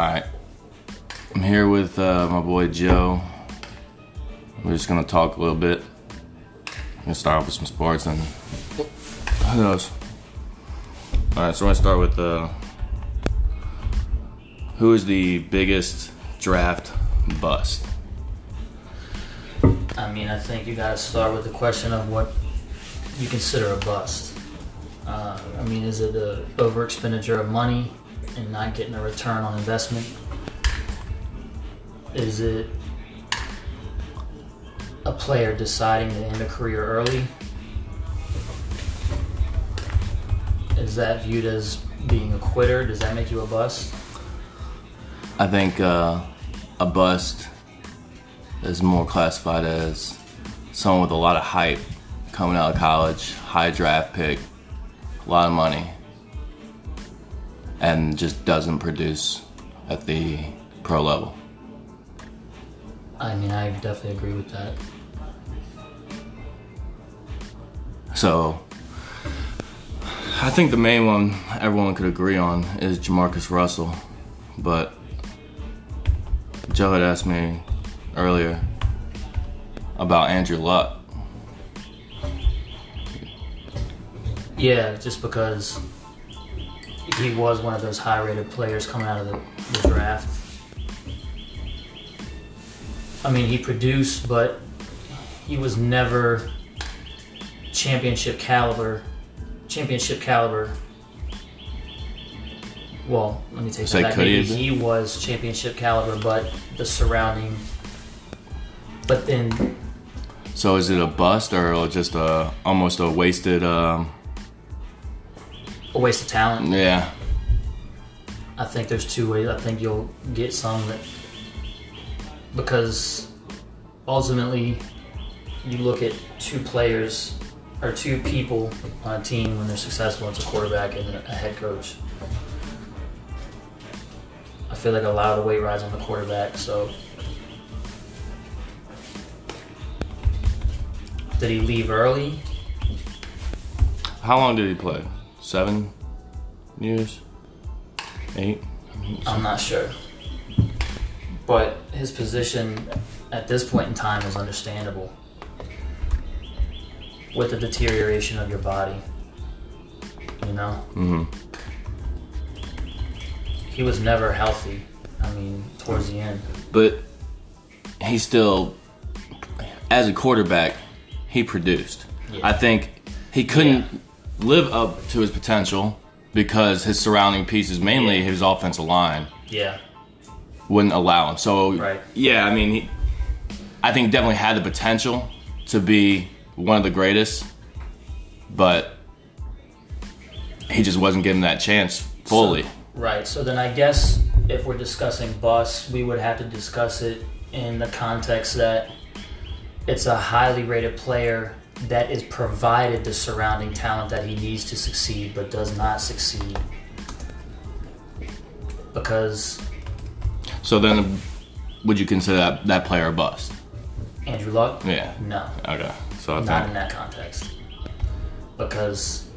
right. I'm here with uh, my boy Joe. We're just gonna talk a little bit. I'm gonna start off with some sports and who knows. All right, so I'm gonna start with uh, who is the biggest draft bust? I mean, I think you got to start with the question of what you consider a bust. Uh, I mean, is it a over expenditure of money and not getting a return on investment? Is it a player deciding to end a career early? Is that viewed as being a quitter? Does that make you a bust? I think uh, a bust is more classified as someone with a lot of hype coming out of college, high draft pick, a lot of money, and just doesn't produce at the pro level. I mean, I definitely agree with that. So, I think the main one everyone could agree on is Jamarcus Russell, but Joe had asked me earlier about Andrew Luck. Yeah, just because he was one of those high rated players coming out of the, the draft. I mean, he produced, but he was never championship caliber. Championship caliber. Well, let me take Say that back. Maybe he was championship caliber, but the surrounding. But then So is it a bust or just a almost a wasted? Um, a waste of talent. yeah, I think there's two ways. I think you'll get some that because ultimately you look at two players or two people on a team when they're successful. It's a quarterback and a head coach. I feel like a lot of the weight rides on the quarterback. So did he leave early? How long did he play? Seven years? Eight? I'm not sure. But his position at this point in time is understandable. With the deterioration of your body. You know? hmm He was never healthy. I mean, towards the end. But he still, as a quarterback, he produced. Yeah. I think he couldn't live up to his potential because his surrounding pieces, mainly Yeah. his offensive line, Yeah. wouldn't allow him. So Right. yeah, I mean, he, I think definitely had the potential to be one of the greatest, but he just wasn't given that chance fully. Right. So then I guess if we're discussing bus, we would have to discuss it in the context that it's a highly rated player that is provided the surrounding talent that he needs to succeed but does not succeed. Because so then, would you consider that, that player a bust? Andrew Luck? Yeah. No. Okay. So I Not think in that context. Because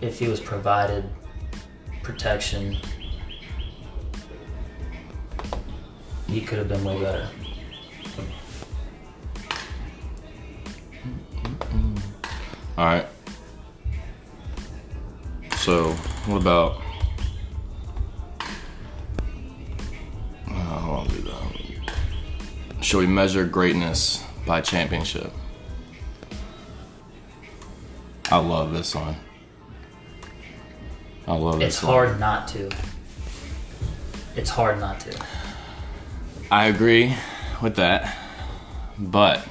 if he was provided protection, he could have been way better. All right. So, what about? Uh, hold on, do that. Shall we measure greatness by championship? I love this one. I love this It's one. hard not to. It's hard not to. I agree with that, but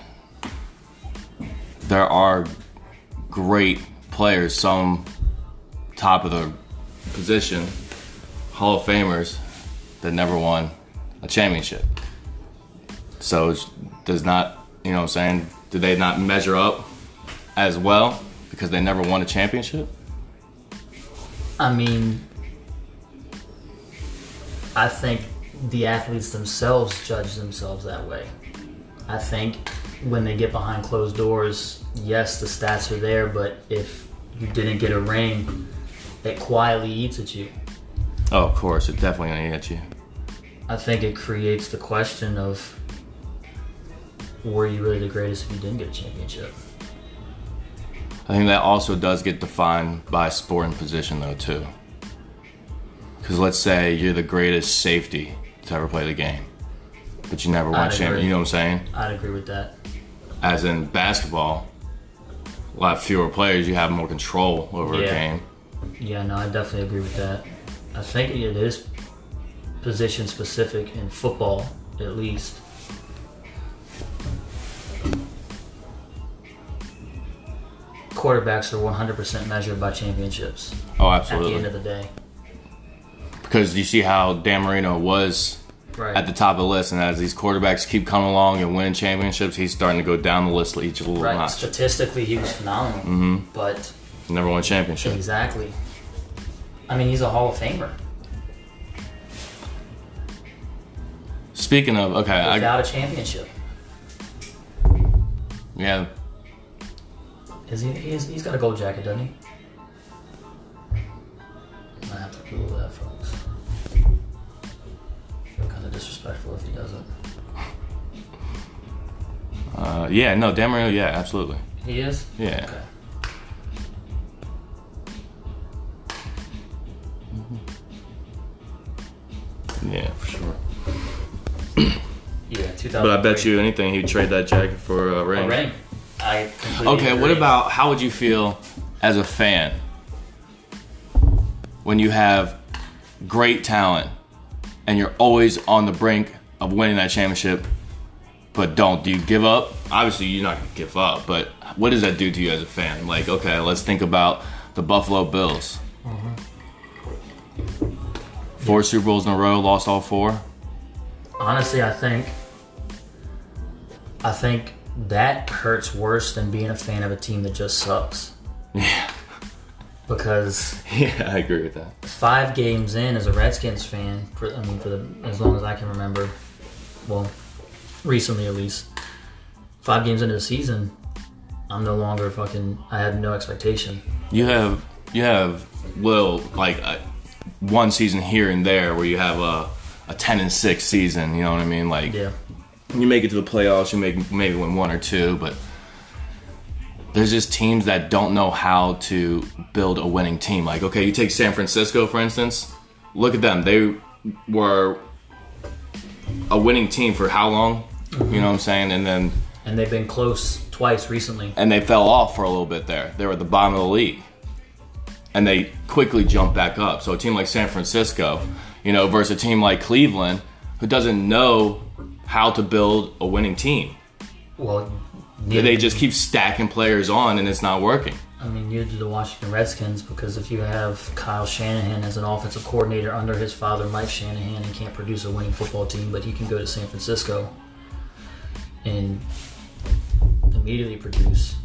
there are great players, some top of the position, Hall of Famers that never won a championship. So does not, you know what I'm saying? Do they not measure up as well because they never won a championship? I mean, I think the athletes themselves judge themselves that way. I think when they get behind closed doors, yes, the stats are there, but if you didn't get a ring, it quietly eats at you. Oh, of course, it's definitely gonna get you. I think it creates the question of were you really the greatest if you didn't get a championship? I think that also does get defined by sport and position, though, too. Because let's say you're the greatest safety to ever play the game, but you never won I'd champion. agree. You know what I'm saying? I'd agree with that. As in basketball, a lot fewer players, you have more control over a game. Yeah, no, I definitely agree with that. I think it is position specific in football, at least. Quarterbacks are 100% measured by championships Oh, absolutely. at the end of the day. because you see how Dan Marino was Right. at the top of the list, and as these quarterbacks keep coming along and winning championships, he's starting to go down the list each little right. notch. Statistically, he was phenomenal. Mm-hmm. But Never won a championship. exactly. I mean, he's a Hall of Famer Speaking of, okay, I, without a championship. yeah, Is he? He's, he's got a gold jacket, doesn't he? Disrespectful if he doesn't. uh, yeah, no, Dan Marino, yeah, absolutely, He is. yeah. Okay. Yeah, for sure. Yeah, 2000. But I bet you anything he'd trade that jacket for a ring. A ring. I Okay, what about how would you feel as a fan when you have great talent and you're always on the brink of winning that championship, but don't? Do you give up? Obviously, you're not gonna give up, but what does that do to you as a fan? Like, okay, let's think about the Buffalo Bills. Mm-hmm. Four Super Bowls in a row, lost all four. Honestly, I think. I think that hurts worse than being a fan of a team that just sucks. Yeah, Because yeah, I agree with that. five games in as a Redskins fan, for, I mean, for the as long as I can remember, well, recently at least, five games into the season, I'm no longer fucking. I have no expectation. You have you have little like uh, one season here and there where you have a a ten and six season. You know what I mean? Like Yeah, you make it to the playoffs, you make maybe win one or two, but there's just teams that don't know how to build a winning team. Like okay, you take San Francisco for instance. Look at them; they were a winning team for how long? You know what I'm saying? And then and they've been close twice recently. and they fell off for a little bit there. They were at the bottom of the league. And they quickly jumped back up. So a team like San Francisco, you know, versus a team like Cleveland, who doesn't know how to build a winning team. Well, They just keep stacking players on and it's not working. I mean, neither do the Washington Redskins because if you have Kyle Shanahan as an offensive coordinator under his father, Mike Shanahan, and can't produce a winning football team, but he can go to San Francisco and immediately produce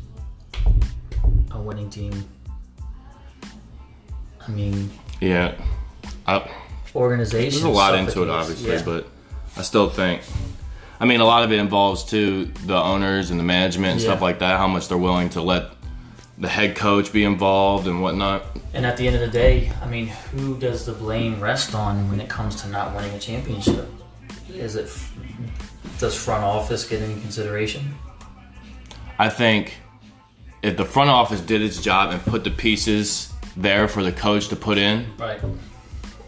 a winning team. I mean, Yeah. I, organization. there's a lot into it, obviously, Yeah. but I still think. I mean, a lot of it involves too the owners and the management and stuff like that. How much they're willing to let the head coach be involved and whatnot. And at the end of the day, I mean, who does the blame rest on when it comes to not winning a championship? Is it does front office get any consideration? I think if the front office did its job and put the pieces there for the coach to put in, Right.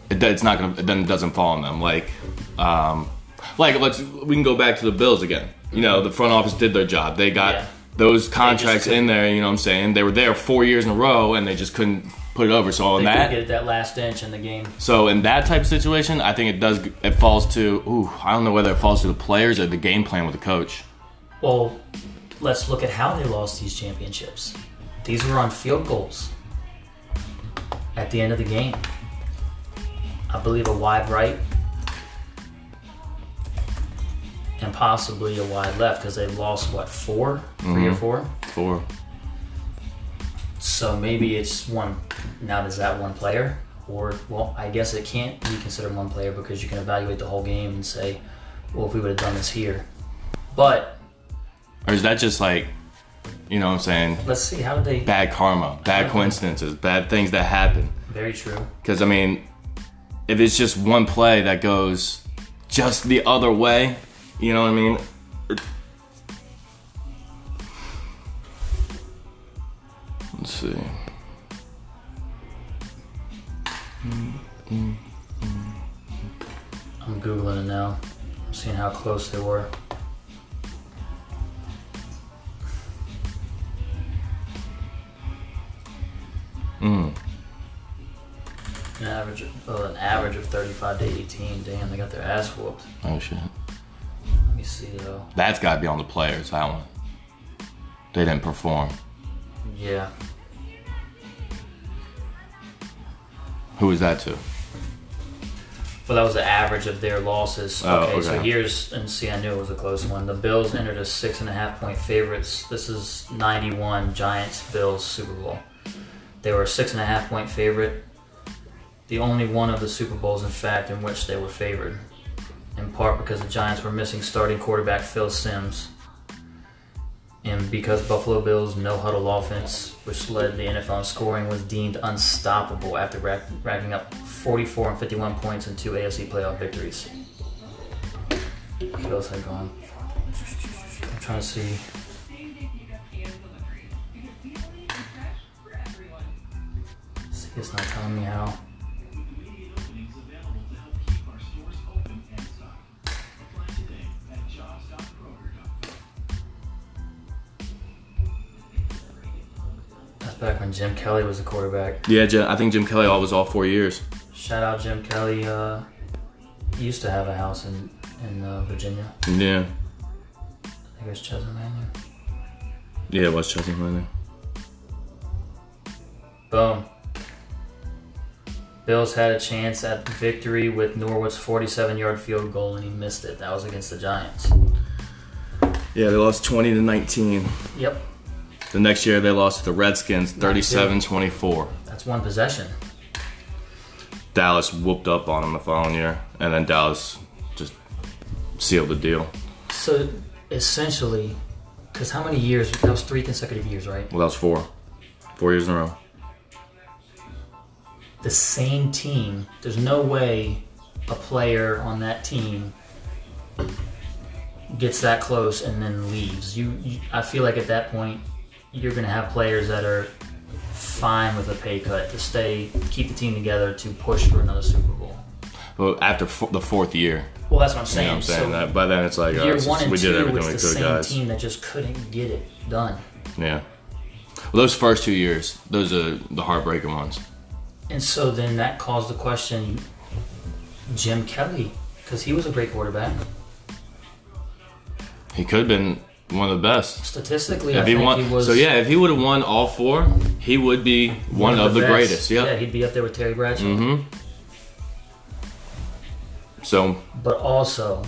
it, it's not gonna. It doesn't fall on them. Like, um, like let's we can go back to the Bills again. You know, the front office did their job. They got Yeah. those contracts in there. You know what I'm saying? They were there four years in a row and they just couldn't put it over. So in They that, get that last inch in the game. so in that type of situation, I think it does. It falls to. Ooh, I don't know whether it falls to the players or the game plan with the coach. Well, let's look at how they lost these championships. These were on field goals at the end of the game. I believe a wide right and possibly a wide left because they lost what 4 three or mm-hmm. four. four. So maybe it's one. Now does that one player, or well, I guess it can't be considered one player because you can evaluate the whole game and say, well, if we would have done this here, but or is that just like, you know what I'm saying? let's see how did they. bad karma, bad coincidences, bad things that happen. Very true. Because I mean, if it's just one play that goes just the other way. You know what I mean? Let's see. I'm googling it now. I'm seeing how close they were. Mm. An average, of, well, an average of 35 to 18. Damn, they got their ass whooped. Oh shit. See though. That's got to be on the players. That one. They didn't perform. Yeah, Who was that to? Well, that was the average of their losses. Oh, okay, so here's and see, I knew it was a close one. The Bills entered as six and a half point favorites. This is '91 Giants Bills Super Bowl. They were a six and a half point favorite. The only one of the Super Bowls, in fact, in which they were favored, in part because the Giants were missing starting quarterback Phil Simms, and because Buffalo Bills' no huddle offense, which led the NFL in scoring, was deemed unstoppable after rack, racking up 44 and 51 points in two AFC playoff victories. What else had gone? I'm trying to. See, it's not telling me how. Jim Kelly was the quarterback. Yeah, Jim, I think Jim Kelly all was all four years. Shout out Jim Kelly. Uh, he used to have a house in in uh, Virginia. Yeah. I think it was Chesney Manning. Yeah, it was Chelsea Manning. Boom. Bills had a chance at victory with Norwood's 47-yard field goal, and he missed it. That was against the Giants. Yeah, they lost 20 to 19. Yep, The next year they lost to the Redskins 37-24. that's one possession. Dallas whooped up on them the following year, and then Dallas just sealed the deal. So essentially, because how many years? That was three consecutive years, right? Well, that was four. Four years in a row. the same team. There's no way a player on that team gets that close and then leaves. You, you I feel like at that point you're going to have players that are fine with a pay cut to stay, keep the team together to push for another Super Bowl. But after f- the fourth year, Well, that's what I'm you saying. know what I'm saying? so that, by then it's like, year uh, right, one and we two, did everything it's we the could, same guys. team that just couldn't get it done. Yeah. Well, those first two years, those are the heartbreaking ones. And so then that caused the question Jim Kelly, because he was a great quarterback. He could have been one of the best. Statistically, I If he think won, he was so yeah, if he would have won all four, he would be one, of the, best. greatest. Yeah, Yeah. he'd be up there with Terry Bradshaw. Mm-hmm. So But also,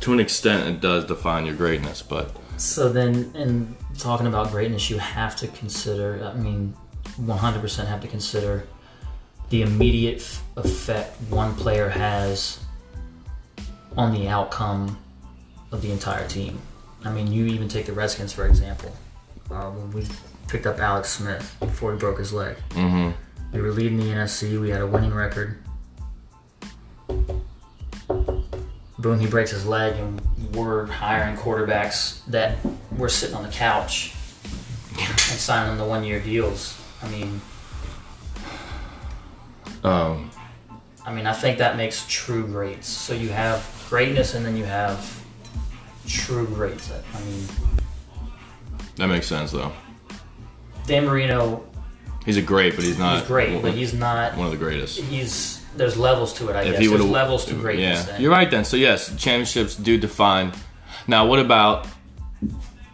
to an extent, it does define your greatness, but so then in talking about greatness, you have to consider. I mean, 100% have to consider the immediate f- effect one player has on the outcome of the entire team. I mean, you even take the Redskins for example. Uh, when we picked up Alex Smith before he broke his leg. hmm We were leading the NFC. We had a winning record. Boom, he breaks his leg, and we're hiring quarterbacks that were sitting on the couch and signing them to one year deals. I mean, um, I mean, I think that makes true greats. So you have greatness, and then you have true greats. I mean, that makes sense though. Dan Marino, He's a great, but he's not he's great, but he's not. one of the greatest. He's there's levels to it. I If guess he there's levels to greatness. Yeah, then. you're right then. So yes, championships do define. Now, what about?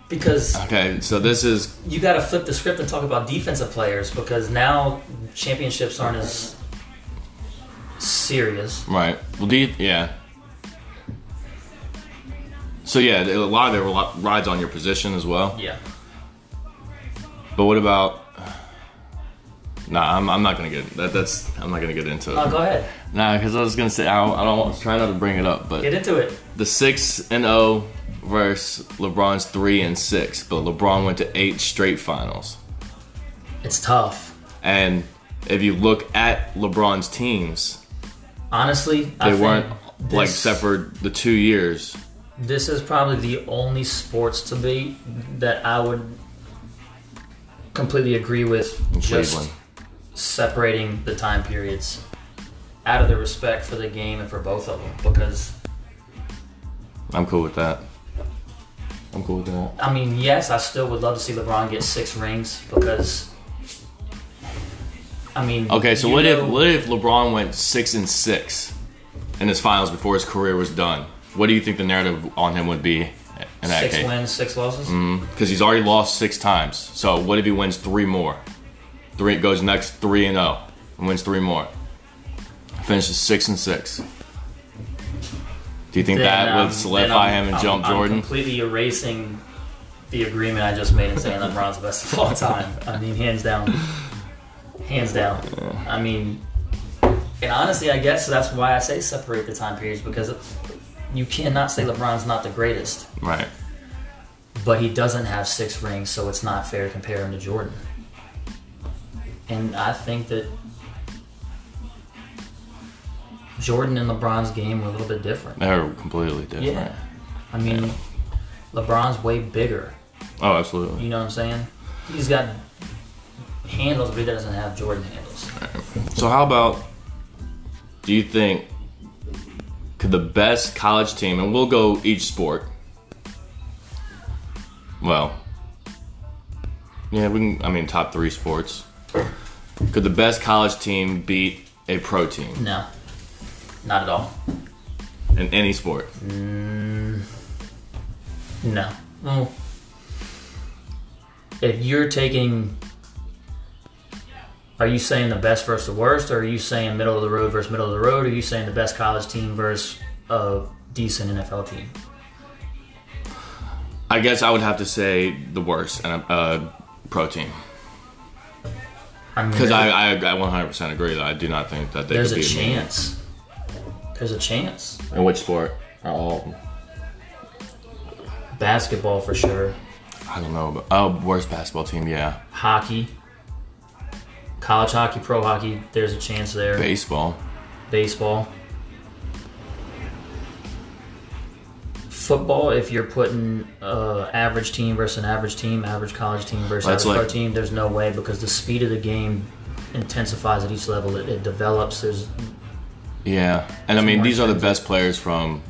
because Okay, so this is you got to flip the script and talk about defensive players because now championships aren't as serious. right. Well, do you, yeah. So yeah, a lot of it rel- rides on your position as well. Yeah. But what about? Nah, I'm, I'm not gonna get that. That's I'm not gonna get into it. Oh, go ahead. Nah, because I was gonna say I don't, I don't want to try not to bring it up, but Get into it. the six and O versus LeBron's three and six, but LeBron went to eight straight finals. It's tough. And if you look at LeBron's teams, Honestly, they I weren't like except for the two years. This is probably the only sports debate that I would completely agree with. Just separating the time periods out of the respect for the game and for both of them because I'm cool with that. I'm cool with that. I mean, yes, I still would love to see LeBron get six rings because. I mean, Okay, so what if what if LeBron went six and six in his finals before his career was done? What do you think the narrative on him would be in that six case? wins, six losses? Because he's already lost six times. So what if he wins three more? Three goes next three and zero and wins three more. Finishes six and six. Do you think Then, that um, would solidify him and I'm- jump I'm Jordan? completely erasing the agreement I just made and saying LeBron's the best of all time. I mean, hands down, hands down. I mean, and honestly, I guess that's why I say separate the time periods because you cannot say LeBron's not the greatest, Right. but he doesn't have six rings, so it's not fair to compare him to Jordan. And I think that Jordan and LeBron's game were a little bit different. They're completely different. Yeah. I mean, LeBron's way bigger. Oh, absolutely. You know what I'm saying? He's got handles, but he doesn't have Jordan handles. So how about do you think the best college team and we'll go each sport. Well, yeah, we can I mean top 3 sports. Could the best college team beat a pro team No, not at all. in any sport? Mm, no. Well, if you're taking, are you saying the best versus the worst, or are you saying middle of the road versus middle of the road, or are you saying the best college team versus a decent NFL team? I guess I would have to say the worst and a, a pro team. I mean, Because I, I, I, I 100% agree that I do not think that they there's a chance. There's a chance. In which sport? Are all of them? Basketball for sure. I don't know. But, oh, worst basketball team, yeah. Hockey. College hockey, pro hockey, there's a chance there. Baseball. baseball. Football, if you're putting uh, average team versus an average team, average college team versus That's average pro team, there's no way because the speed of the game intensifies at each level. It, it develops. There's Yeah. And I mean, these are the best players from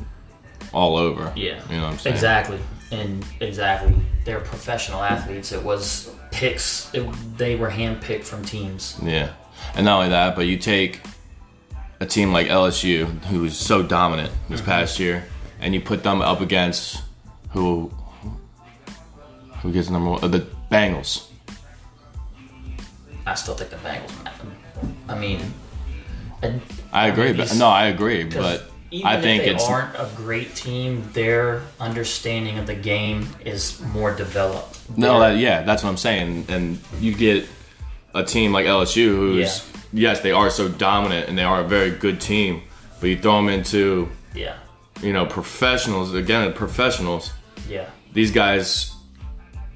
all over. yeah, You know what I'm saying? exactly, and exactly. They're professional athletes. It was picks. It, they were handpicked from teams. Yeah. And not only that, but you take a team like LSU, who was so dominant this Mm-hmm. past year, and you put them up against who who gets number one? Uh, the Bengals. I still think the Bengals. I mean, and I agree, but no, I agree, but Even I think if they it's aren't a great team, their understanding of the game is more developed. no, that yeah, that's what I'm saying. And you get a team like LSU, who's yes, they are so dominant and they are a very good team, but you throw them into yeah, you know professionals again, professionals. yeah, These guys,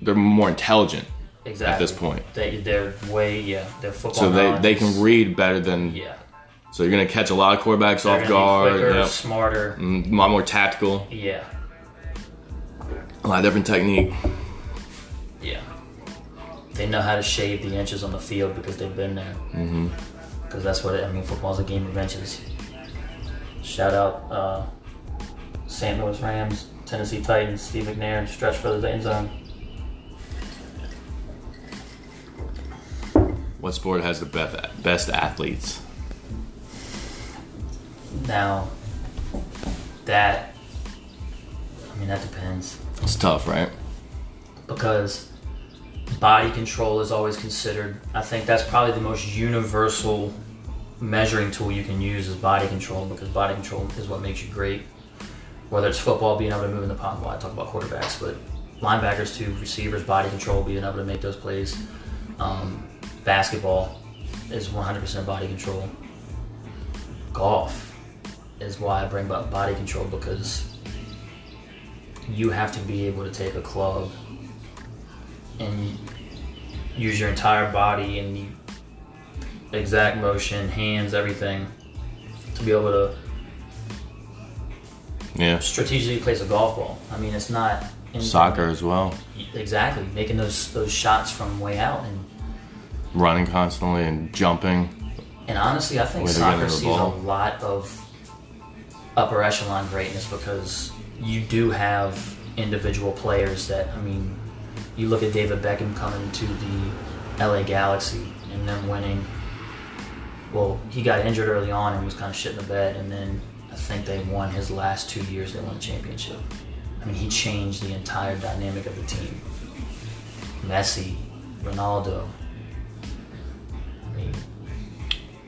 they're more intelligent. exactly. At this point. they they're way yeah, their football. So they, knowledge they can read better than. Yeah, So you're gonna catch a lot of quarterbacks they're off guard. quicker, Yep. smarter. Mm, A lot more tactical. Yeah, A lot of different technique. yeah. They know how to shave the inches on the field because they've been there. Mm-hmm. Because that's what it, I mean. Football's a game of inches. Shout out uh, St. Louis Rams, Tennessee Titans, Steve McNair, stretch for the end zone. What sport has the best best athletes? Now, that, I mean, that depends. It's tough, right? Because body control is always considered, I think that's probably the most universal measuring tool you can use is body control because body control is what makes you great. Whether it's football, being able to move in the pocket, well, I talk about quarterbacks, but linebackers too, receivers, body control, being able to make those plays. Um, basketball is 100% body control. Golf is why I bring up body control because you have to be able to take a club and use your entire body and you, exact motion, hands, everything to be able to Yeah. strategically place a golf ball. I mean, it's not anything- Soccer as well. Exactly, making those those shots from way out, and Running constantly and jumping. and honestly, I think Way to get soccer sees a lot of upper echelon greatness because you do have individual players that I mean, you look at David Beckham coming to the LA Galaxy and then winning. Well, he got injured early on and was kind of shit in the bed, and then I think they won his last two years. They won the championship. I mean, he changed the entire dynamic of the team. Messi, Ronaldo. I mean,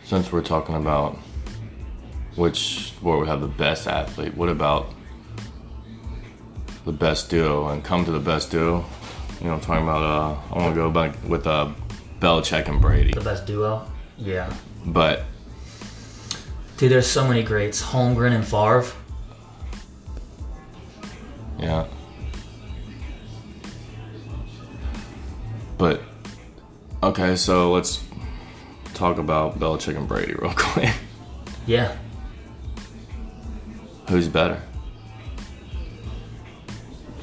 Since we're talking about which sport would have the best athlete, what about the best duo? And come to the best duo. You know, I'm talking about. Uh, I want to go back with uh, Belichick and Brady. the best duo. Yeah. But Dude, there's so many greats. Holmgren and Favre. yeah. But okay, so let's talk about Belichick and Brady real quick. Yeah. Who's better?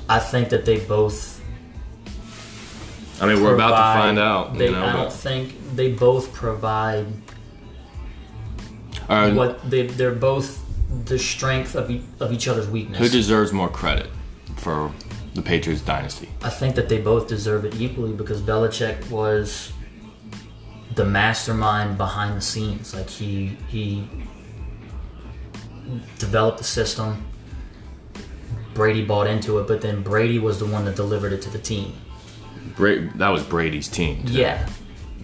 I think that they both. I mean, we're about to find out. They, you know, I don't but- think they both provide right, what they they're both the strength of, e- of each other's weakness. Who deserves more credit for the Patriots dynasty? I think that they both deserve it equally because Belichick was the mastermind behind the scenes. Like he he developed the system. Brady bought into it, but then Brady was the one that delivered it to the team. Bra- that was Brady's team. too. Yeah.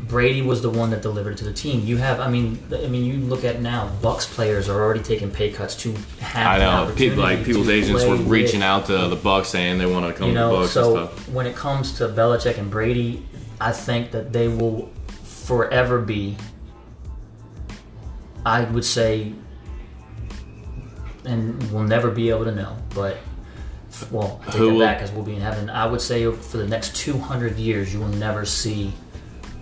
Brady was the one that delivered it to the team. You have, I mean, I mean, you look at now, Bucs players are already taking pay cuts to have. I the know. People like people's agents were reaching with- out to the Bucs saying they want to come you to know, the Bucs so and stuff. when it comes to Belichick and Brady, I think that they will forever be. I would say, and we'll never be able to know, but well, I take Who that will- back as we'll be in heaven. I would say for the next two hundred years, you will never see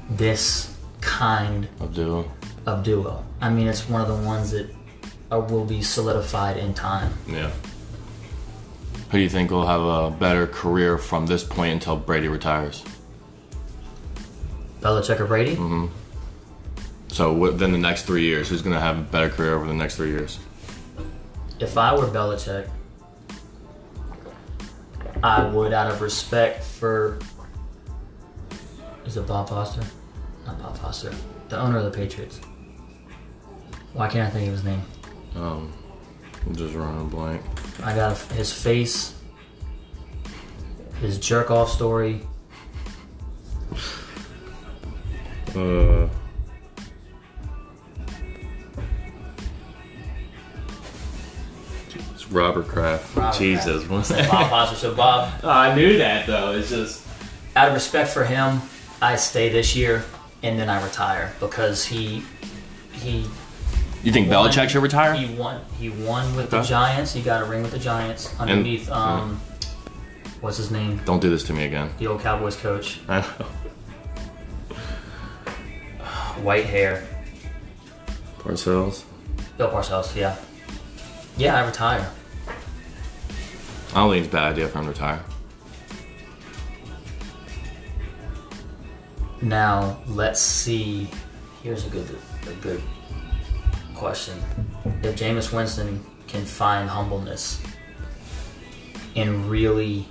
this kind Abdul. of duo. I mean, it's one of the ones that uh, will be solidified in time. Yeah. Who do you think will have a better career from this point until Brady retires? Belichick or Brady? Mm-hmm. So within the next three years, who's going to have a better career over the next three years? If I were Belichick, I would, out of respect for, is it Bob Foster? Not Bob Foster, the owner of the Patriots. Why can't I think of his name? Um, I'm just running blank. I got his face, his jerk off story. Uh, Robert Kraft. Robert Jesus, Kraft. Bob Foster. So Bob, I knew that though. It's just out of respect for him, I stay this year and then I retire because he he you think One- Belichick should retire? He won. He won with the Giants. He got a ring with the Giants underneath. um, what's his name? Don't do this to me again. The old Cowboys coach. I know. White hair. Parcells. Bill Parcells. Yeah. Yeah, I retire. I don't think it's a bad idea for him to retire. Now let's see. Here's a good, a good question. If Jameis Winston can find humbleness and really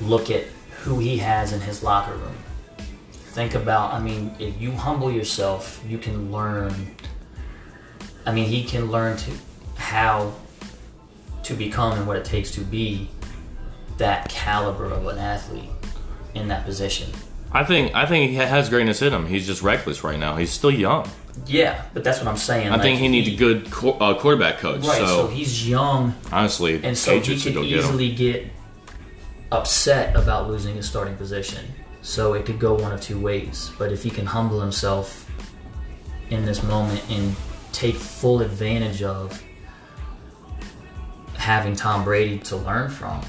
look at who he has in his locker room, think about. I mean, if you humble yourself, you can learn. I mean, he can learn to how to become and what it takes to be that caliber of an athlete in that position. I think I think he has greatness in him. He's just reckless right now. He's still young. Yeah, but that's what I'm saying. I think like, he needs a good qu- uh, quarterback coach. Right, so, so, he's young, honestly, and so he Patriots should could go get easily get upset about losing his starting position. So it could go one of two ways. But if he can humble himself in this moment and take full advantage of having Tom Brady to learn from,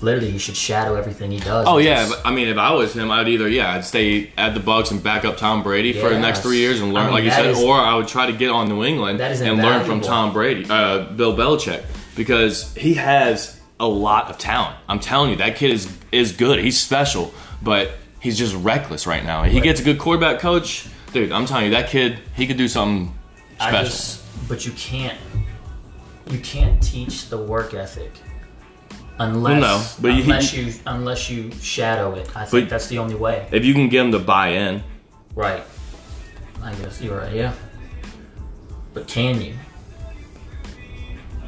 literally, he should shadow everything he does. Oh yeah, but, I mean, if I was him, I'd either yeah, I'd stay at the Bucs and back up Tom Brady for the next three years and learn, I mean, like you that said, is- or I would try to get on New England That is and learn from invaluable. Tom Brady, uh, Bill Belichick. because he has a lot of talent. I'm telling you, that kid is is good. He's special, but he's just reckless right now. He gets a good quarterback coach, dude. I'm telling you, that kid he could do something special. I just, but you can't, you can't teach the work ethic unless, no, but you- unless you, unless you shadow it. I think that's the only way. if you can get them to buy in, Right. I guess you're right. Yeah. But can you?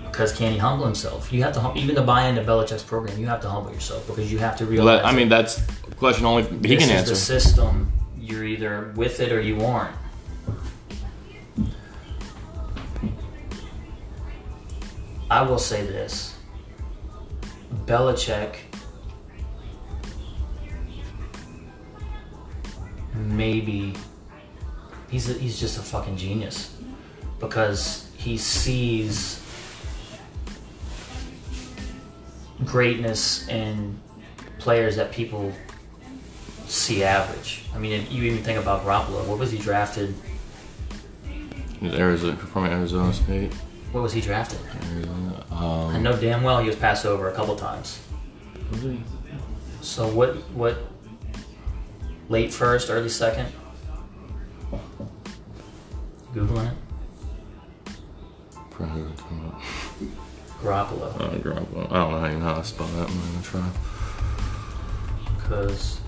Because can he humble himself? You have to hum- even to buy into Belichick's program. You have to humble yourself because you have to realize. let, I mean, that's a question only he this can is answer. the system. You're either with it or you aren't. I will say this. Belichick maybe he's a, he's just a fucking genius because he sees greatness in players that people see average. I mean, you even think about Garoppolo. What was he drafted? Arizona from Arizona State. What was he drafted? Arizona, I um, know damn well he was passed over a couple times. So what? What? Late first, early second. Googling it. Probably, Garoppolo, uh, Garoppolo. I don't know even how to spell that. I'm gonna try. because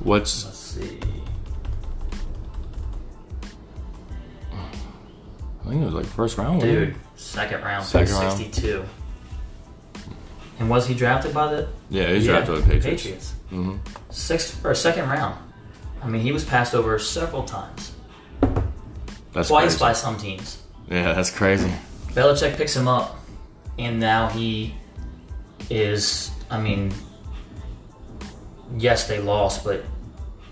What's let's see. I think it was like first round. Dude, second round, Second round. 62. And was he drafted by the Yeah, he's drafted by the Patriots. mm-hmm Sixth or second round. I mean, he was passed over several times, That's twice crazy. by some teams. Yeah, that's crazy. Belichick picks him up, and now he is. I mean, yes, they lost, but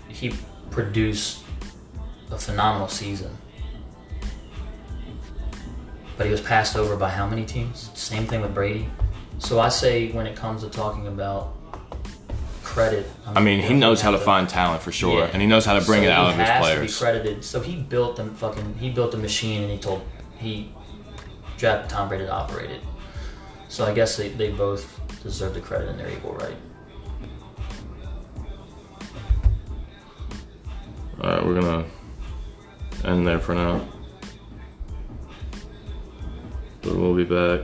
he produced a phenomenal season. But he was passed over by how many teams? Same thing with Brady. So I say when it comes to talking about credit, I mean, he knows how to find talent for sure, Yeah. and he knows how to bring so it out of his has players. To be credited. So he built the fucking he built the machine and he told he drafted Tom Brady to operate it. So I guess they, they both deserve the credit and they're equal, right? All right, we're gonna end there for now, but we'll be back.